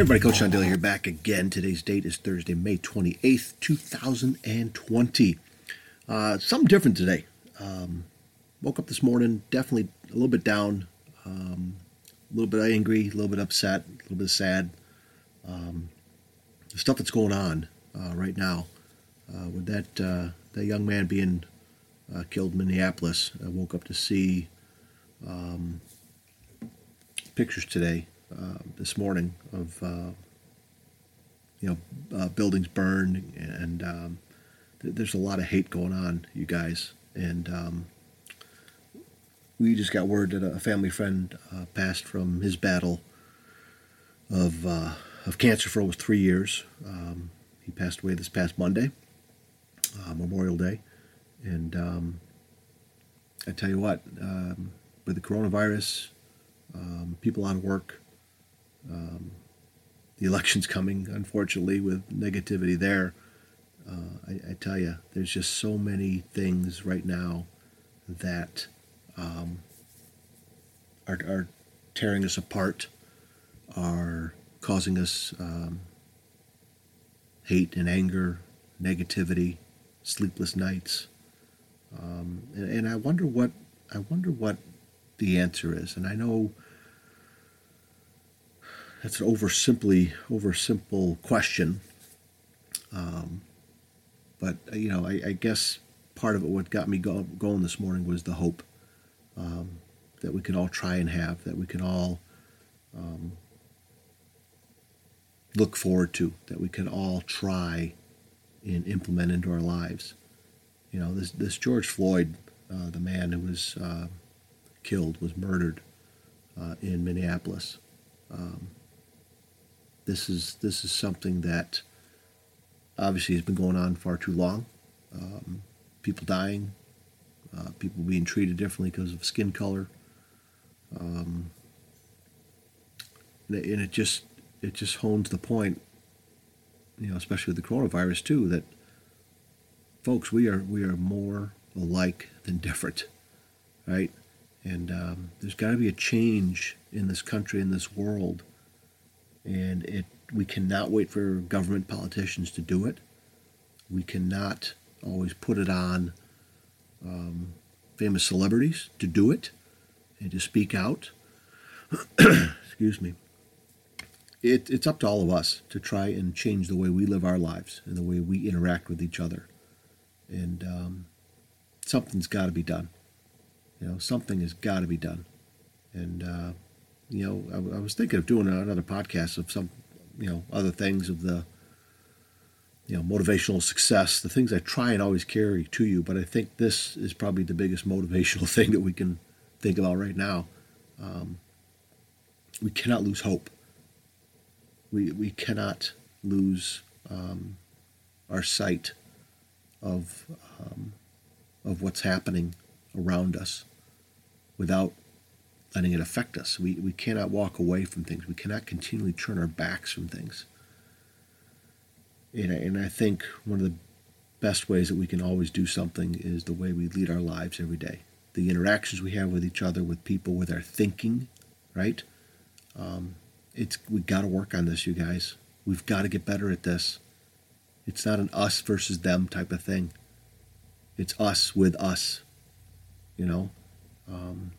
everybody, Coach Sean Daly here, back again. Today's date is Thursday, May 28th, 2020. Uh, something different today. Um, woke up this morning, definitely a little bit down, um, a little bit angry, a little bit upset, a little bit sad. Um, the stuff that's going on uh, right now uh, with that uh, that young man being uh, killed in Minneapolis. I woke up to see um, pictures today uh, this morning of uh, you know uh, buildings burned and um, th- there's a lot of hate going on, you guys. And um, we just got word that a family friend uh, passed from his battle of of cancer for over three years. Um, he passed away this past Monday, Memorial Day, and um, I tell you what, um, with the coronavirus, um, people out of work, um, the election's coming, unfortunately, with negativity there. Uh, I, I, tell you, there's just so many things right now that um, are, are, tearing us apart, are causing us um, hate and anger, negativity, sleepless nights, um, and, and I wonder what I wonder what the answer is. And I know that's an oversimply oversimple question. Um, but you know, I, I, guess part of it, what got me go, going this morning, was the hope um, that we can all try and have, that we can all um, look forward to, that we can all try and implement into our lives. You know, this this George Floyd, uh, the man who was uh, killed, was murdered uh, in Minneapolis. Um, this is this is something that obviously has been going on far too long. Um, people dying, uh, people being treated differently because of skin color, um, and it just it just hones the point, you know, especially with the coronavirus too, that folks we are we are more alike than different, right? And um, there's got to be a change in this country, in this world and it we cannot wait for government politicians to do it. We cannot always put it on um, famous celebrities to do it and to speak out. Excuse me. It, it's up to all of us to try and change the way we live our lives and the way we interact with each other. And um, something's got to be done. You know, something has got to be done. And uh, you know, I, I, was thinking of doing another podcast of some, you know, other things of the, you know, motivational success, the things I try and always carry to you. But I think this is probably the biggest motivational thing that we can think about right now. Um, we cannot lose hope. We, we cannot lose um, our sight of, um, of what's happening around us without letting it affect us. We, we cannot walk away from things. We cannot continually turn our backs from things. And I, and I think one of the best ways that we can always do something is the way we lead our lives every day. The interactions we have with each other, with people, with our thinking, right? Um, it's we got to work on this, you guys. We've got to get better at this. It's not an us versus them type of thing. It's us with us, you know. Um,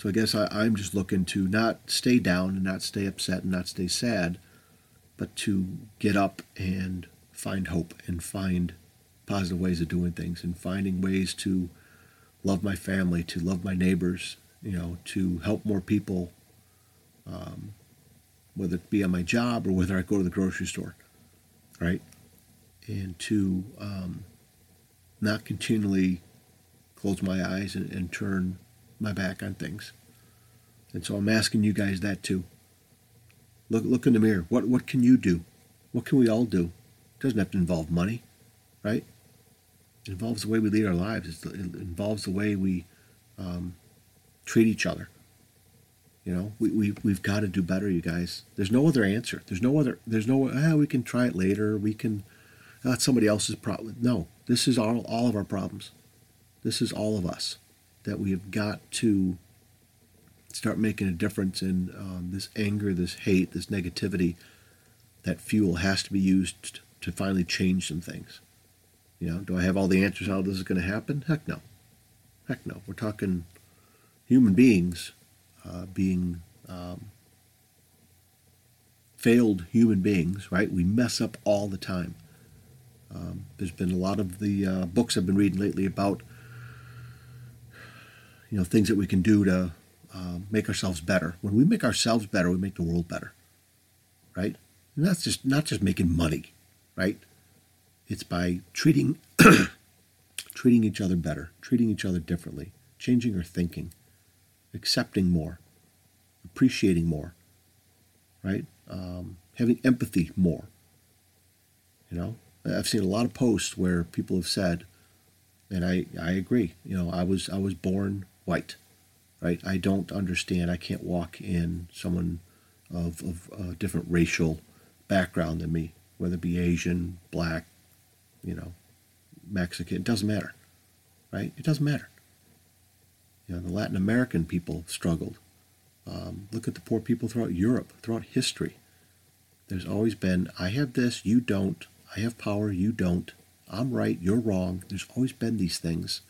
so I guess I, am just looking to not stay down and not stay upset and not stay sad, but to get up and find hope and find positive ways of doing things and finding ways to love my family, to love my neighbors, you know, to help more people, um, whether it be on my job or whether I go to the grocery store, right? And to um, not continually close my eyes and, and turn my back on things. And so I'm asking you guys that too. Look look in the mirror. What what can you do? What can we all do? It doesn't have to involve money, right? It involves the way we lead our lives. it involves the way we um, treat each other. You know, we, we, we've got to do better, you guys. There's no other answer. There's no other, there's no, ah, we can try it later. We can, that's somebody else's problem. No, this is all, all of our problems. This is all of us that we have got to start making a difference in um, this anger, this hate, this negativity. That fuel has to be used to finally change some things. You know, do I have all the answers how this is going to happen? Heck no. Heck no. We're talking human beings uh, being um, failed human beings, right? We mess up all the time. Um, there's been a lot of the uh, books I've been reading lately about, you know, things that we can do to uh, make ourselves better. When we make ourselves better, we make the world better, right? And that's just not just making money, right? It's by treating treating each other better, treating each other differently, changing our thinking, accepting more, appreciating more, right? Um, having empathy more. You know, I've seen a lot of posts where people have said, and I, I agree. You know, I was I was born white, right? I don't understand. I can't walk in someone of of a different racial background than me, whether it be Asian, black, you know, Mexican. It doesn't matter, right? It doesn't matter. You know, the Latin American people struggled. Um, look at the poor people throughout Europe, throughout history. There's always been, I have this, you don't. I have power, you don't. I'm right, you're wrong. There's always been these things.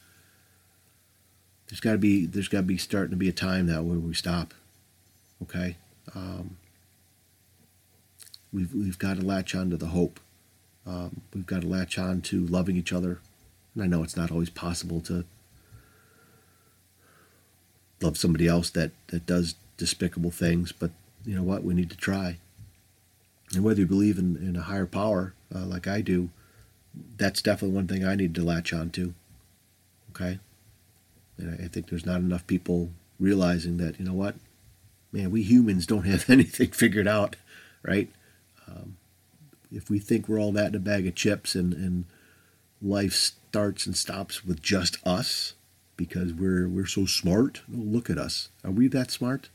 There's got to be, there's got to be starting to be a time now where we stop. Okay, um, we've we've got to latch on to the hope. Um, we've got to latch on to loving each other. And I know it's not always possible to love somebody else that that does despicable things, but you know what? We need to try. And whether you believe in, in a higher power uh, like I do, that's definitely one thing I need to latch on to. Okay? And I, think there's not enough people realizing that, you know what? Man, we humans don't have anything figured out, right? Um, if we think we're all that in a bag of chips and, and life starts and stops with just us because we're we're so smart, oh, look at us. Are we that smart?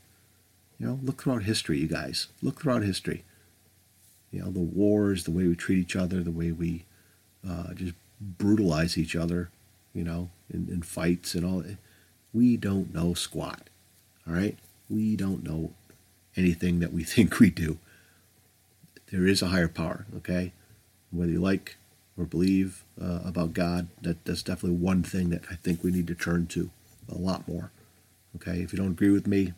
You know, look throughout history, you guys. Look throughout history you know, the wars, the way we treat each other, the way we uh, just brutalize each other, you know, in, in fights and all. We don't know squat. All right, we don't know anything that we think we do. There is a higher power. Okay, whether you like or believe uh, about God, that that's definitely one thing that I think we need to turn to a lot more. Okay, if you don't agree with me,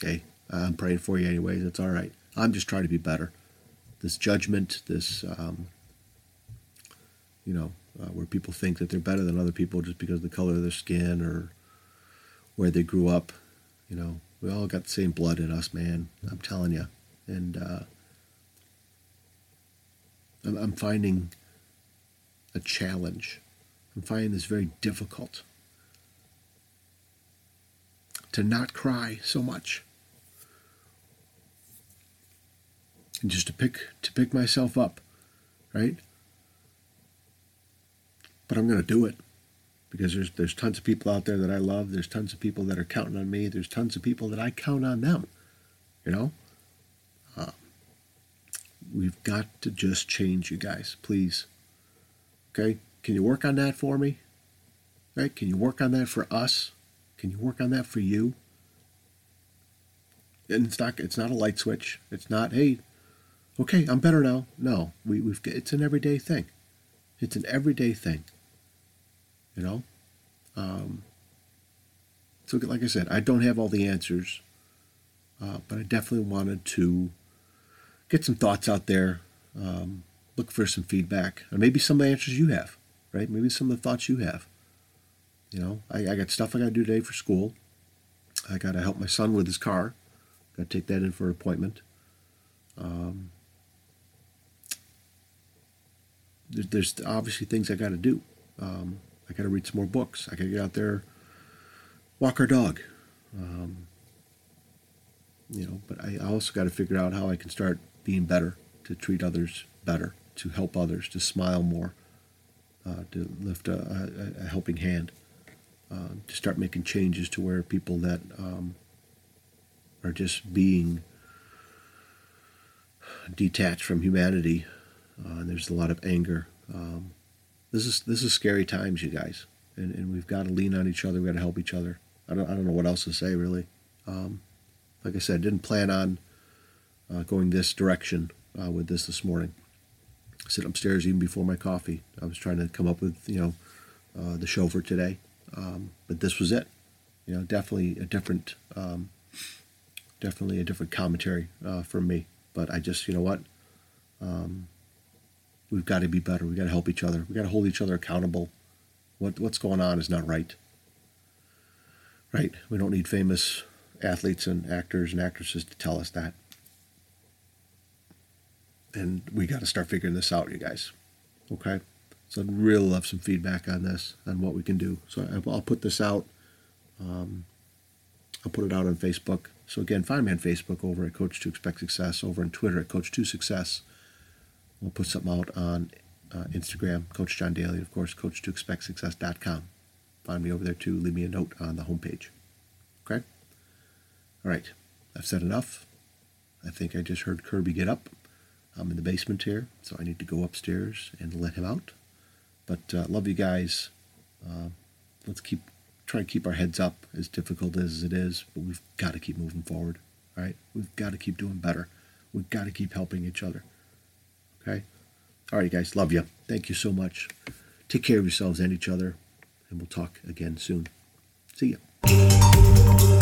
hey, I'm praying for you anyways. It's all right. I'm just trying to be better this judgment, this um, you know, uh, where people think that they're better than other people just because of the color of their skin or where they grew up. You know, we all got the same blood in us, man. I'm telling you, and uh, I'm, finding a challenge. I'm finding this very difficult to not cry so much. and just to pick to pick myself up, right? But I'm going to do it because there's there's tons of people out there that I love. There's tons of people that are counting on me. There's tons of people that I count on them. You know, uh, we've got to just change, you guys, please. Okay, can you work on that for me? Right? Can you work on that for us? Can you work on that for you? And it's not it's not a light switch. It's not hey okay, I'm better now. No, we, we've it's an everyday thing. It's an everyday thing. You know, um, so like I said, I don't have all the answers, uh, but I definitely wanted to get some thoughts out there. Um, look for some feedback, and maybe some of the answers you have, right? Maybe some of the thoughts you have. You know, I, I got stuff I got to do today for school. I got to help my son with his car. Got to take that in for an appointment. Um, there's obviously things I got to do. Um, I got to read some more books. I got to get out there, walk our dog. Um, you know, but I also got to figure out how I can start being better, to treat others better, to help others, to smile more, uh, to lift a, a, a helping hand, uh, to start making changes to where people that um, are just being detached from humanity uh, and there's a lot of anger. Um, this is this is scary times, you guys, and, and we've got to lean on each other. We've got to help each other. I don't I don't know what else to say really. Um, like I said, didn't plan on uh, going this direction uh, with this this morning. Sit upstairs even before my coffee. I was trying to come up with you know uh, the show for today, um, but this was it. You know, definitely a different, um, definitely a different commentary uh, from me. But I just, you know what, um, we've got to be better. We've got to help each other. We've got to hold each other accountable. What what's going on is not right. Right? We don't need famous athletes and actors and actresses to tell us that. And we got to start figuring this out, you guys. Okay? So I'd really love some feedback on this, on what we can do. So I'll put this out. Um, I'll put it out on Facebook. So again, find me on Facebook over at Coach to Expect Success, over on Twitter at Coach to Success. We'll put something out on uh, Instagram, Coach John Daly, and of course, Coach to Expect Success.com. Find me over there too. Leave me a note on the homepage. Okay? All right. I've said enough. I think I just heard Kirby get up. I'm in the basement here, so I need to go upstairs and let him out. But uh, love you guys. Uh, let's keep try to keep our heads up, as difficult as it is. But we've got to keep moving forward. All right, we've got to keep doing better. We've got to keep helping each other. Okay. All right, guys. Love you. Thank you so much. Take care of yourselves and each other, and we'll talk again soon. See ya.